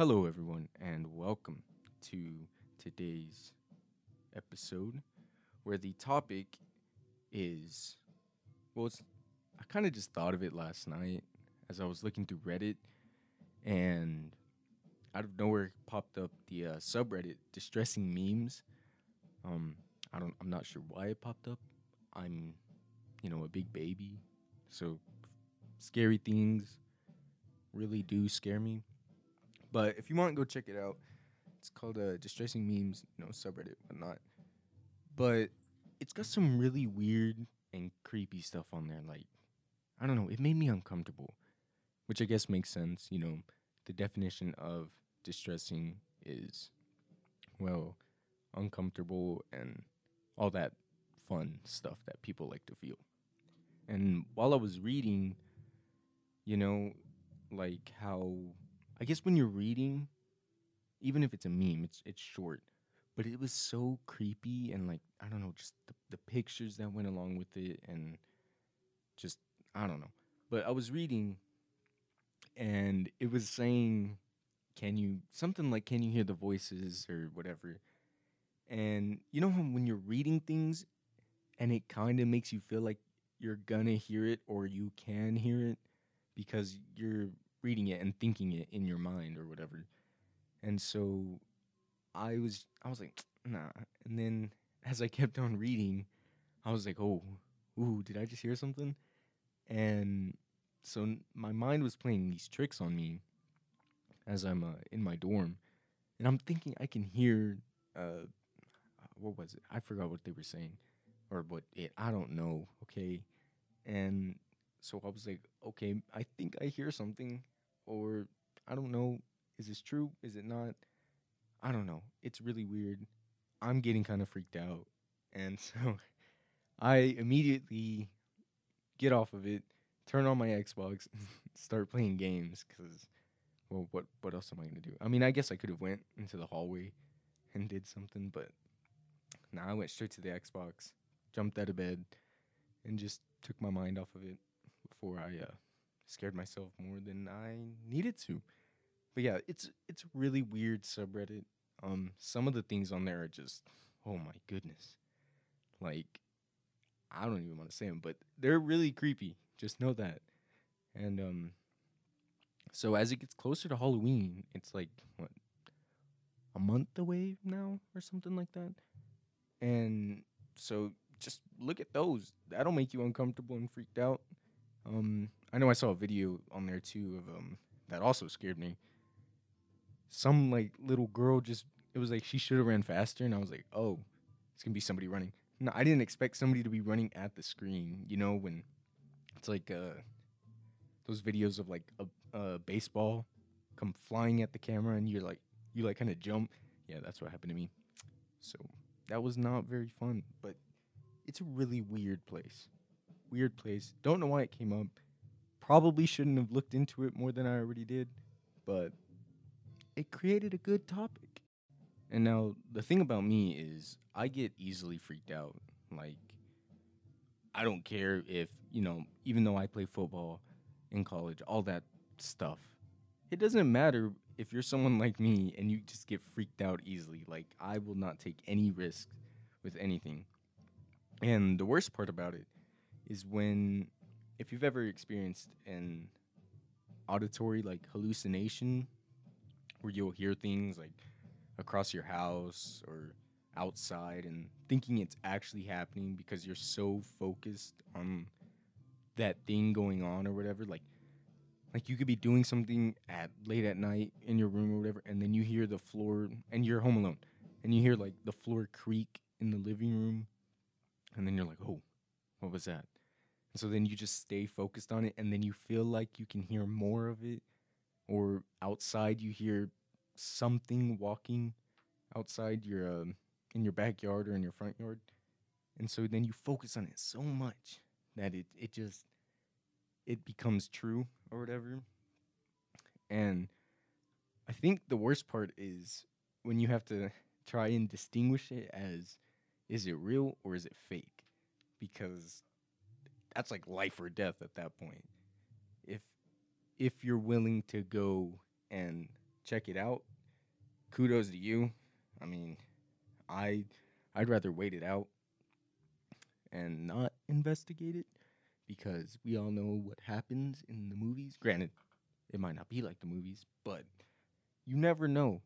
Hello, everyone, and welcome to today's episode where the topic is well, it's, I kind of just thought of it last night as I was looking through Reddit, and out of nowhere popped up the uh, subreddit distressing memes. Um, I don't, I'm not sure why it popped up. I'm, you know, a big baby, so scary things really do scare me. But if you want, go check it out. It's called uh, Distressing Memes, you know, subreddit, whatnot. But it's got some really weird and creepy stuff on there. Like, I don't know, it made me uncomfortable, which I guess makes sense. You know, the definition of distressing is, well, uncomfortable and all that fun stuff that people like to feel. And while I was reading, you know, like how I guess when you're reading, even if it's a meme, it's it's short, but it was so creepy and like I don't know, just the, the pictures that went along with it and just I don't know. But I was reading and it was saying can you something like can you hear the voices or whatever. And you know when you're reading things and it kind of makes you feel like you're gonna hear it or you can hear it because you're reading it and thinking it in your mind or whatever. And so I was I was like, nah. And then as I kept on reading, I was like, oh, ooh, did I just hear something? And so n- my mind was playing these tricks on me as I'm uh, in my dorm, and I'm thinking I can hear uh, what was it? I forgot what they were saying, or what it. I don't know. Okay, and so I was like, okay, I think I hear something, or I don't know. Is this true? Is it not? I don't know. It's really weird. I'm getting kind of freaked out. And so I immediately get off of it, turn on my Xbox, start playing games cuz well what what else am I going to do? I mean, I guess I could have went into the hallway and did something, but nah, I went straight to the Xbox, jumped out of bed and just took my mind off of it before I uh scared myself more than I needed to. But yeah, it's it's really weird subreddit. Um, some of the things on there are just, oh my goodness, like I don't even want to say them, but they're really creepy. Just know that. And um, so as it gets closer to Halloween, it's like what a month away now or something like that. And so just look at those. That'll make you uncomfortable and freaked out. Um, I know I saw a video on there too of um that also scared me. Some like little girl just it was like she should have ran faster, and I was like, oh, it's gonna be somebody running. No, I didn't expect somebody to be running at the screen. You know when it's like uh those videos of like a, a baseball come flying at the camera, and you're like you like kind of jump. Yeah, that's what happened to me. So that was not very fun, but it's a really weird place. Weird place. Don't know why it came up. Probably shouldn't have looked into it more than I already did, but it created a good topic. And now the thing about me is I get easily freaked out. Like I don't care if, you know, even though I play football in college, all that stuff. It doesn't matter if you're someone like me and you just get freaked out easily. Like I will not take any risks with anything. And the worst part about it is when if you've ever experienced an auditory like hallucination where you'll hear things like across your house or outside and thinking it's actually happening because you're so focused on that thing going on or whatever like like you could be doing something at late at night in your room or whatever and then you hear the floor and you're home alone and you hear like the floor creak in the living room and then you're like oh what was that so then you just stay focused on it and then you feel like you can hear more of it or outside you hear something walking outside your um, in your backyard or in your front yard. And so then you focus on it so much that it it just it becomes true or whatever. And i think the worst part is when you have to try and distinguish it as is it real or is it fake? Because that's like life or death at that point if if you're willing to go and check it out, kudos to you. I mean, I I'd rather wait it out and not investigate it because we all know what happens in the movies. Granted, it might not be like the movies, but you never know.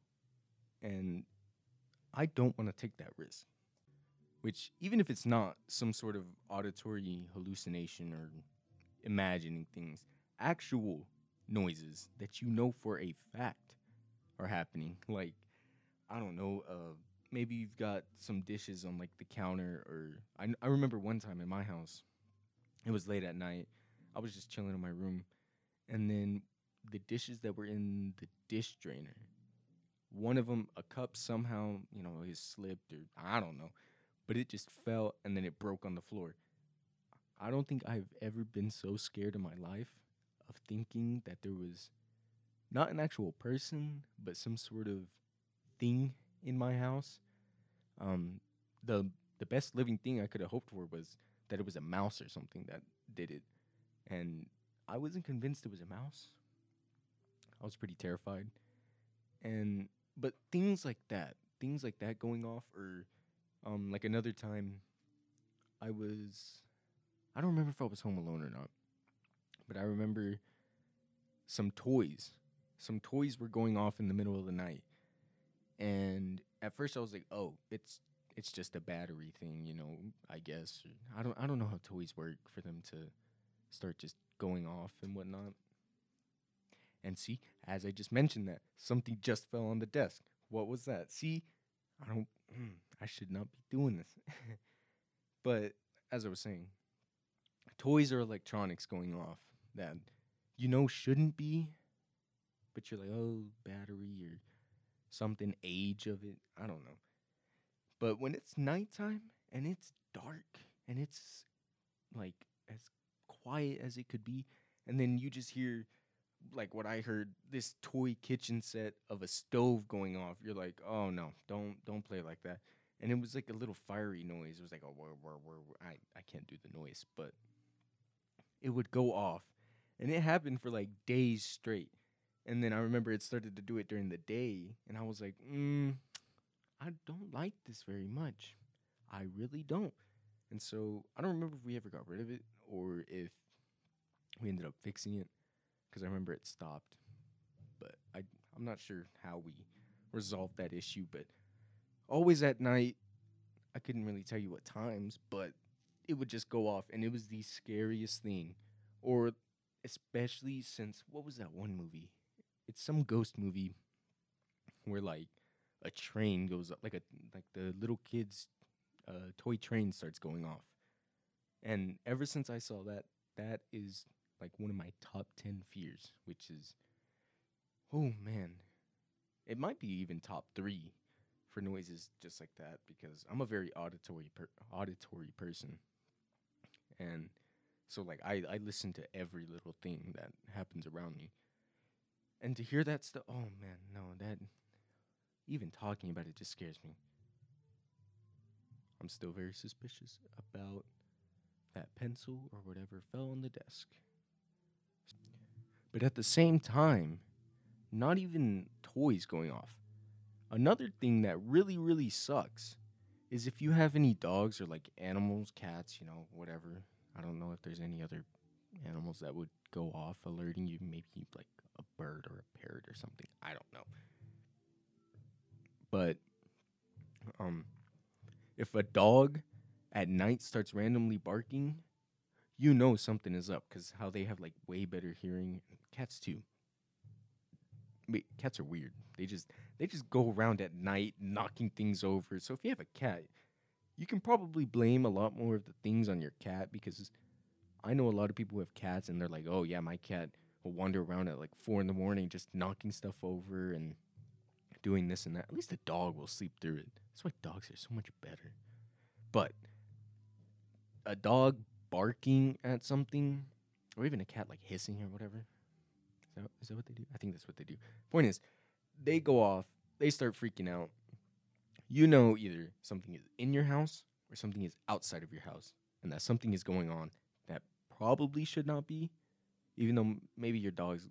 And I don't want to take that risk. Which, even if it's not some sort of auditory hallucination or imagining things, actual noises that you know for a fact are happening. Like, I don't know, uh, maybe you've got some dishes on like the counter, or I, I remember one time in my house, it was late at night. I was just chilling in my room, and then the dishes that were in the dish drainer, one of them, a cup somehow, you know, it slipped or I don't know, but it just fell and then it broke on the floor. I don't think I've ever been so scared in my life of thinking that there was not an actual person, but some sort of thing in my house. Um, the the best living thing I could have hoped for was that it was a mouse or something that did it, and I wasn't convinced it was a mouse. I was pretty terrified, and but things like that, things like that going off, or um, like another time, I was, I don't remember if I was home alone or not, but I remember some toys, some toys were going off in the middle of the night, and at first I was like, oh, it's it's just a battery thing, you know, I guess. I don't I don't know how toys work for them to start just going off and whatnot. And see, as I just mentioned that, something just fell on the desk. What was that? See, I don't I should not be doing this. but as I was saying, toys or electronics going off that you know shouldn't be, but you're like, oh, battery or something, age of it. I don't know. But when it's nighttime and it's dark and it's like as quiet as it could be, and then you just hear like what I heard this toy kitchen set of a stove going off. You're like, oh no, don't don't play like that. And it was like a little fiery noise. It was like, oh, whir, whir, whir, I I can't do the noise, but it would go off, and it happened for like days straight. And then I remember it started to do it during the day, and I was like, mm, I don't like this very much. I really don't. And so I don't remember if we ever got rid of it or if we ended up fixing it because I remember it stopped. But I I'm not sure how we resolved that issue, but always at night I couldn't really tell you what times, but it would just go off and it was the scariest thing. Or especially since what was that one movie? It's some ghost movie where like a train goes up like a like the little kids uh, toy train starts going off. And ever since I saw that, that is like one of my top 10 fears, which is, oh man, it might be even top three for noises just like that because I'm a very auditory per- auditory person, and so like I I listen to every little thing that happens around me, and to hear that stuff, oh man, no, that even talking about it just scares me. I'm still very suspicious about that pencil or whatever fell on the desk. But at the same time, not even toys going off. Another thing that really, really sucks is if you have any dogs or like animals, cats, you know, whatever. I don't know if there's any other animals that would go off alerting you, maybe like a bird or a parrot or something. I don't know. But um if a dog at night starts randomly barking, you know something is up because how they have like way better hearing. Cats too. Wait, cats are weird. They just they just go around at night knocking things over. So if you have a cat, you can probably blame a lot more of the things on your cat because I know a lot of people who have cats and they're like, oh yeah, my cat will wander around at like four in the morning just knocking stuff over and doing this and that. At least a dog will sleep through it. That's why dogs are so much better. But a dog barking at something, or even a cat like hissing or whatever. Is that, is that what they do? I think that's what they do. Point is, they go off, they start freaking out. You know, either something is in your house or something is outside of your house, and that something is going on that probably should not be, even though maybe your dog's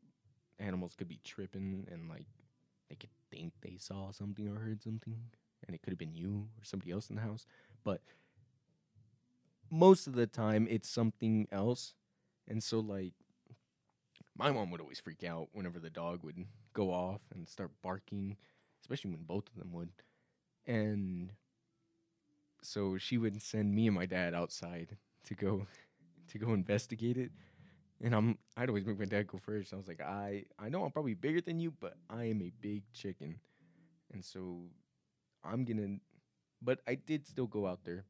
animals could be tripping and like they could think they saw something or heard something, and it could have been you or somebody else in the house. But most of the time, it's something else. And so, like, my mom would always freak out whenever the dog would go off and start barking, especially when both of them would. And so she would send me and my dad outside to go to go investigate it. And I'm I'd always make my dad go first. I was like, I I know I'm probably bigger than you, but I am a big chicken. And so I'm gonna but I did still go out there.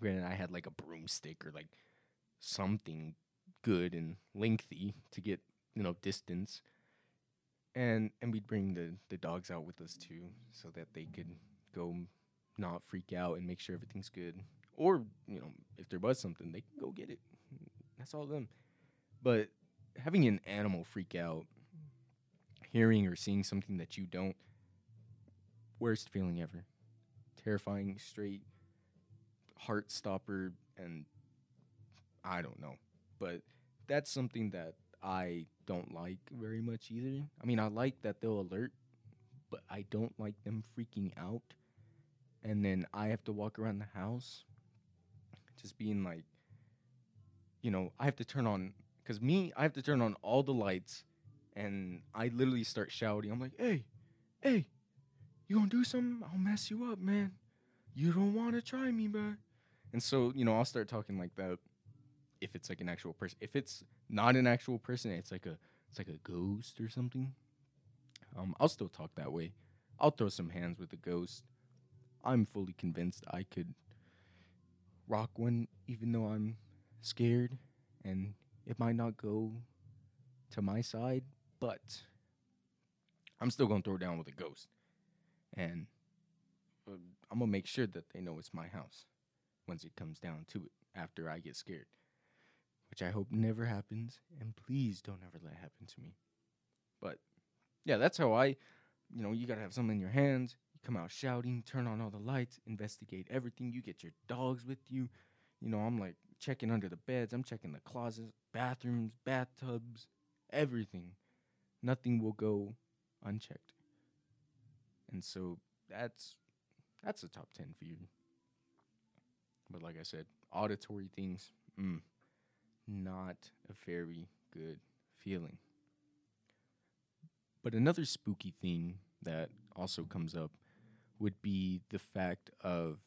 Granted, I had like a broomstick or like something good and lengthy to get, you know, distance. And and we'd bring the, the dogs out with us too, so that they could go not freak out and make sure everything's good. Or, you know, if there was something, they can go get it. That's all them. But having an animal freak out, hearing or seeing something that you don't, worst feeling ever. Terrifying, straight, heart stopper, and I don't know. But that's something that I don't like very much either. I mean, I like that they'll alert, but I don't like them freaking out. And then I have to walk around the house just being like, you know, I have to turn on, because me, I have to turn on all the lights and I literally start shouting. I'm like, hey, hey, you gonna do something? I'll mess you up, man. You don't wanna try me, bro. And so, you know, I'll start talking like that if it's like an actual person. If it's not an actual person, it's like a it's like a ghost or something. Um, I'll still talk that way. I'll throw some hands with a ghost. I'm fully convinced I could rock one, even though I'm scared, and it might not go to my side, but I'm still gonna throw down with a ghost, and uh, I'm gonna make sure that they know it's my house once it comes down to it. After I get scared, which I hope never happens, and please don't ever let it happen to me. But yeah, that's how I, you know, you gotta have something in your hands. You come out shouting, turn on all the lights, investigate everything. You get your dogs with you. You know, I'm like checking under the beds. I'm checking the closets, bathrooms, bathtubs, everything. Nothing will go unchecked. And so that's that's a top ten for you. But like I said, auditory things, mm, not a very good feeling. But another spooky thing that also comes up would be the fact of,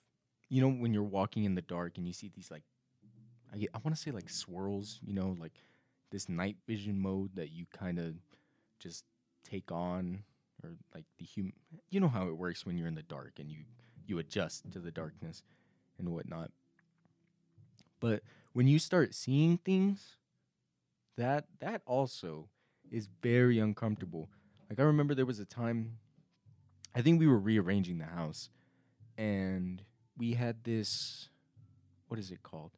you know, when you're walking in the dark and you see these like, I, I want to say like swirls, you know, like this night vision mode that you kind of just take on, or like the human, you know how it works when you're in the dark and you you adjust to the darkness and whatnot. But when you start seeing things, that that also is very uncomfortable. Like I remember there was a time I think we were rearranging the house and we had this what is it called?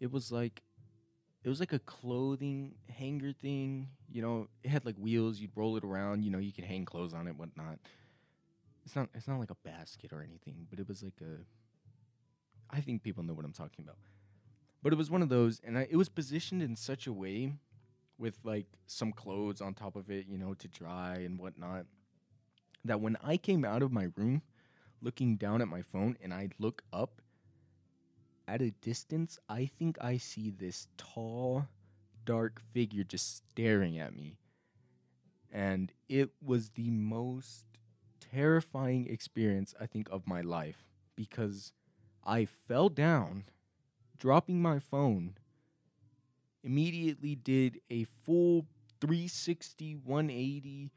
It was like it was like a clothing hanger thing. You know, it had like wheels. You'd roll it around. You know, you could hang clothes on it, whatnot. It's not. It's not like a basket or anything, but it was like a. I think people know what I'm talking about. But it was one of those, and I, it was positioned in such a way, with like some clothes on top of it, you know, to dry and whatnot, that when I came out of my room, looking down at my phone, and I look up at a distance, I think I see this tall, dark figure just staring at me. And it was the most terrifying experience, I think, of my life because I fell down, dropping my phone, immediately did a full 360, 180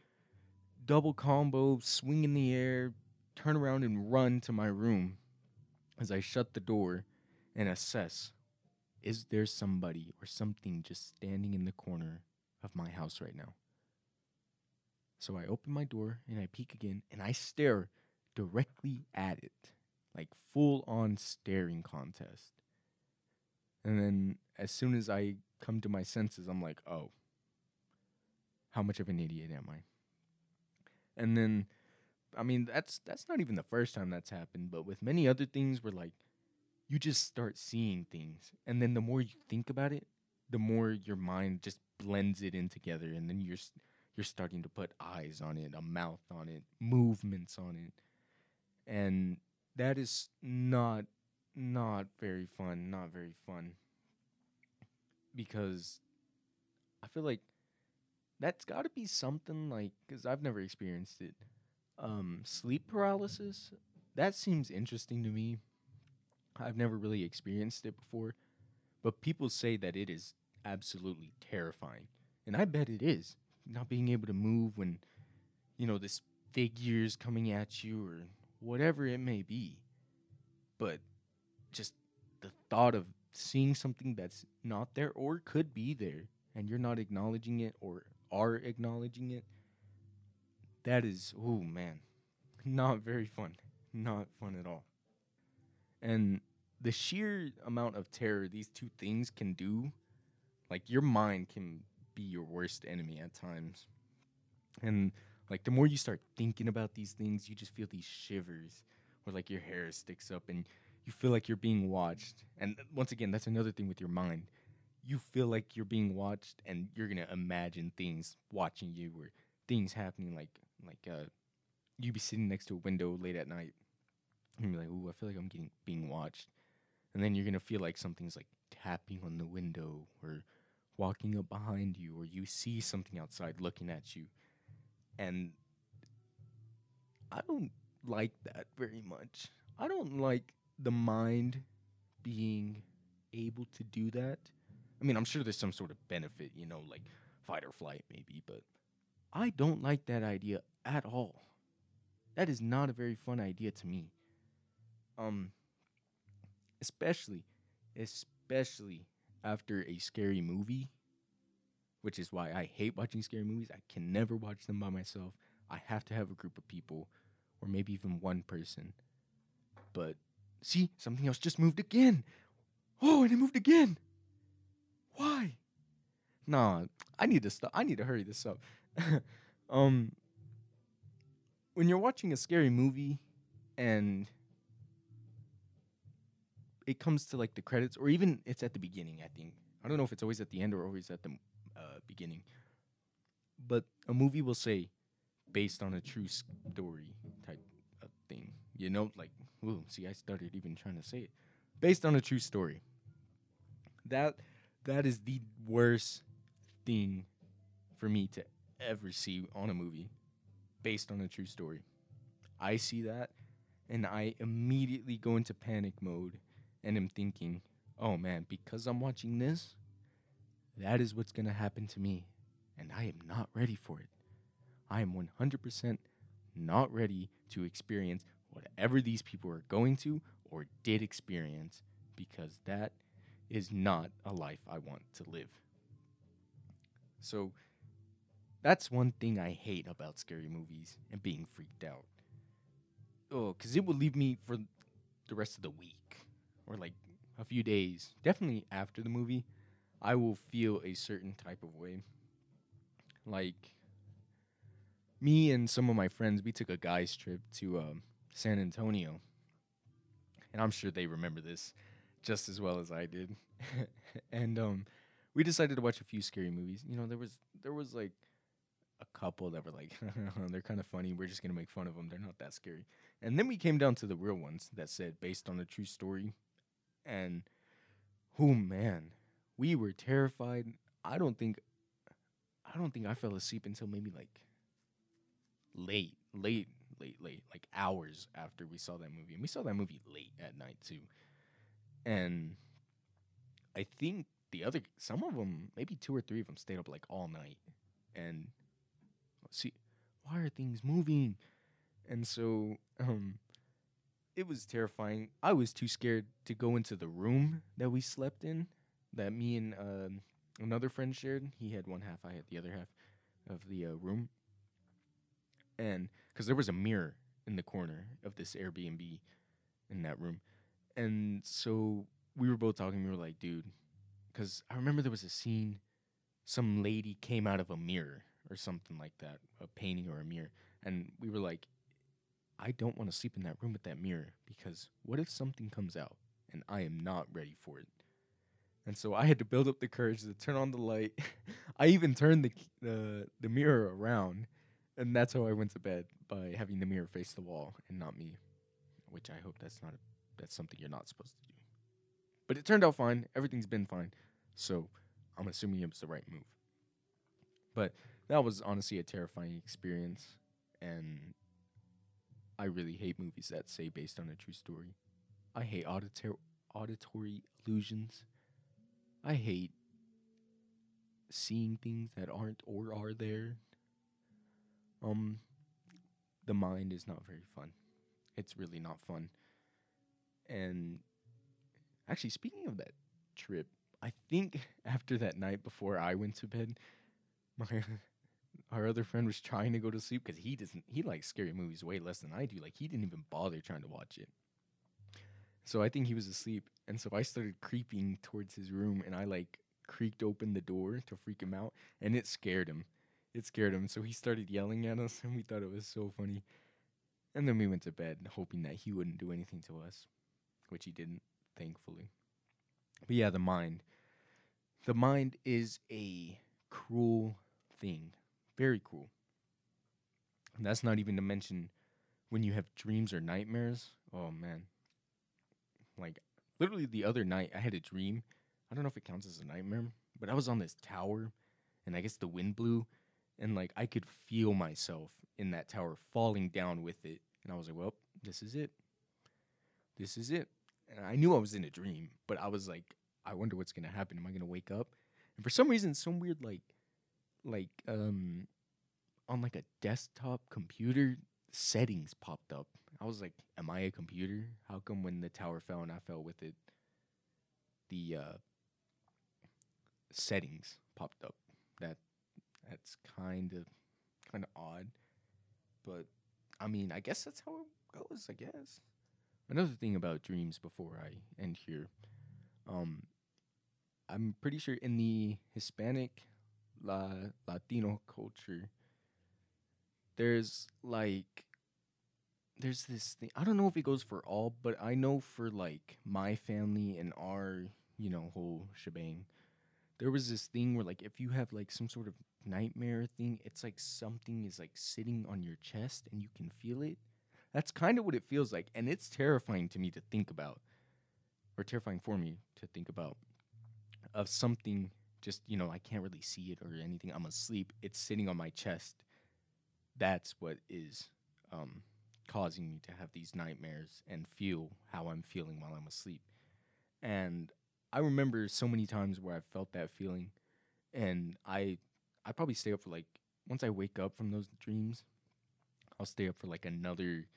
double combo, swing in the air, turn around and run to my room as I shut the door and assess is there somebody or something just standing in the corner of my house right now? So I open my door and I peek again and I stare directly at it, like full on staring contest. And then as soon as I come to my senses, I'm like, oh, how much of an idiot am I? And then, I mean, that's that's not even the first time that's happened, but with many other things, we're like, you just start seeing things, and then the more you think about it, the more your mind just blends it in together, and then you're you're starting to put eyes on it, a mouth on it, movements on it. And that is not not very fun, not very fun. Because I feel like that's got to be something like cuz I've never experienced it. Um sleep paralysis, that seems interesting to me. I've never really experienced it before, but people say that it is absolutely terrifying. And I bet it is. Not being able to move when, you know, this figure's coming at you or whatever it may be. But just the thought of seeing something that's not there or could be there and you're not acknowledging it or are acknowledging it, that is, oh man, not very fun. Not fun at all. And the sheer amount of terror these two things can do, like your mind can be your worst enemy at times. And like the more you start thinking about these things, you just feel these shivers or like your hair sticks up and you feel like you're being watched. And once again, that's another thing with your mind. You feel like you're being watched and you're to imagine things watching you or things happening like like uh you be sitting next to a window late at night and be like, "Ooh, I feel like I'm getting being watched," and then you're gonna feel like something's like tapping on the window or walking up behind you, or you see something outside looking at you, and I don't like that very much. I don't like the mind being able to do that. I mean, I'm sure there's some sort of benefit, you know, like fight or flight maybe, but I don't like that idea at all. That is not a very fun idea to me. Um especially especially after a scary movie, which is why I hate watching scary movies. I can never watch them by myself. I have to have a group of people or maybe even one person. But see, something else just moved again. Oh, and it moved again. Why? Nah, I need to stop. I need to hurry this up. um when you're watching a scary movie and it comes to like the credits or even it's at the beginning, I think. I don't know if it's always at the end or always at the uh, beginning. But a movie will say based on a true story type of thing. You know, like, ooh, see, I started even trying to say it. Based on a true story. That that is the worst thing for me to ever see on a movie based on a true story. I see that and I immediately go into panic mode and am thinking, oh man, because I'm watching this, that is what's going to happen to me. And I am not ready for it. I am 100% not ready to experience whatever these people are going to or did experience because that is not a life I want to live. So, that's one thing I hate about scary movies and being freaked out. Oh, because it will leave me for the rest of the week or like a few days. Definitely after the movie, I will feel a certain type of way. Like me and some of my friends, we took a guys trip to um, San Antonio, and I'm sure they remember this just as well as I did. and um, we decided to watch a few scary movies. You know, there was there was like a couple that were like, they're kind of funny. We're just gonna make fun of them. They're not that scary. And then we came down to the real ones that said based on a true story. And oh man, we were terrified. I don't think, I don't think I fell asleep until maybe like late, late, late, late, like hours after we saw that movie. And we saw that movie late at night too. And I think the other, some of them, maybe two or three of them, stayed up like all night and see why are things moving and so um it was terrifying i was too scared to go into the room that we slept in that me and um, another friend shared he had one half i had the other half of the uh, room and because there was a mirror in the corner of this airbnb in that room and so we were both talking we were like dude because i remember there was a scene some lady came out of a mirror or something like that, a painting or a mirror. And we were like, I don't want to sleep in that room with that mirror because what if something comes out and I am not ready for it? And so I had to build up the courage to turn on the light. I even turned the the the mirror around, and that's how I went to bed by having the mirror face the wall and not me, which I hope that's not a, that's something you're not supposed to do. But it turned out fine. Everything's been fine. So I'm assuming it was the right move. But that was honestly a terrifying experience and I really hate movies that say based on a true story. I hate auditor- auditory illusions. I hate seeing things that aren't or are there. Um the mind is not very fun. It's really not fun. And actually speaking of that trip, I think after that night before I went to bed, my our other friend was trying to go to sleep because he doesn't he likes scary movies way less than I do. Like he didn't even bother trying to watch it. So I think he was asleep, and so I started creeping towards his room, and I like creaked open the door to freak him out, and it scared him. It scared him, so he started yelling at us, and we thought it was so funny. And then we went to bed, hoping that he wouldn't do anything to us, which he didn't, thankfully. But yeah, the mind. The mind is a cruel thing. Very cruel. And that's not even to mention when you have dreams or nightmares. Oh man. Like literally the other night I had a dream. I don't know if it counts as a nightmare, but I was on this tower and I guess the wind blew and like I could feel myself in that tower falling down with it. And I was like, well, this is it. This is it. And I knew I was in a dream, but I was like, I wonder what's gonna happen. Am I gonna wake up? And for some reason, some weird like like um on like a desktop computer settings popped up. I was like, am I a computer? How come when the tower fell and I fell with it the uh settings popped up? That that's kind of kind of odd. But I mean, I guess that's how it goes, I guess. Another thing about dreams before I end here. Um I'm pretty sure in the Hispanic La Latino culture, there's like there's this thing. I don't know if it goes for all, but I know for like my family and our you know whole shebang, there was this thing where like if you have like some sort of nightmare thing, it's like something is like sitting on your chest and you can feel it. That's kind of what it feels like, and it's terrifying to me to think about, or terrifying for me to think about, of something just you know I can't really see it or anything. I'm asleep. It's sitting on my chest. That's what is um, causing me to have these nightmares and feel how I'm feeling while I'm asleep. And I remember so many times where I felt that feeling, and I I probably stay up for like once I wake up from those dreams, I'll stay up for like another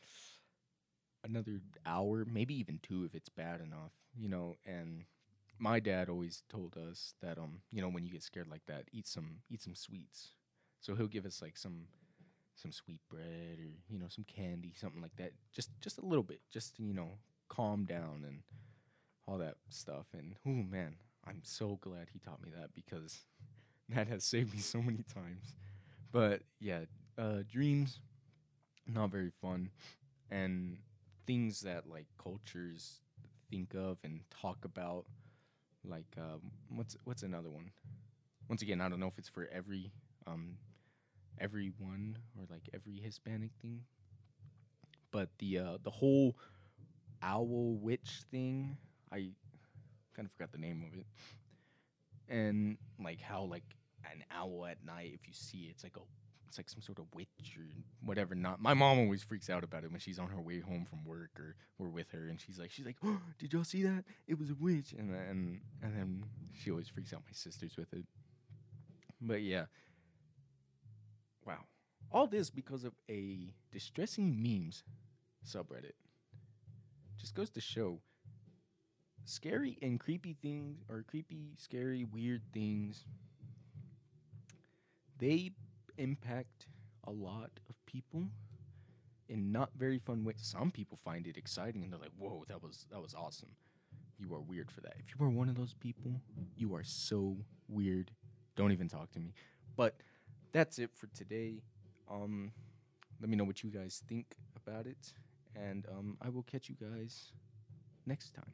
another hour, maybe even two if it's bad enough, you know, and my dad always told us that um you know when you get scared like that eat some eat some sweets. So he'll give us like some some sweet bread or you know some candy something like that just just a little bit just to you know calm down and all that stuff and oh man i'm so glad he taught me that because that has saved me so many times but yeah uh dreams not very fun and things that like cultures think of and talk about like um, what's what's another one? Once again, I don't know if it's for every um, everyone or like every Hispanic thing, but the uh, the whole owl witch thing, I kind of forgot the name of it, and like how like an owl at night, if you see it, it's like a it's like some sort of witch or whatever. Not my mom always freaks out about it when she's on her way home from work or we're with her, and she's like, she's like, oh, did y'all see that? It was a witch, and then and then she always freaks out my sisters with it. But yeah, wow, all this because of a distressing memes subreddit. Just goes to show scary and creepy things or creepy, scary, weird things. They impact a lot of people in not very fun ways. Some people find it exciting and they're like, "Whoa, that was that was awesome." You are weird for that. If you are one of those people, you are so weird. Don't even talk to me. But that's it for today. Um, let me know what you guys think about it, and um, I will catch you guys next time.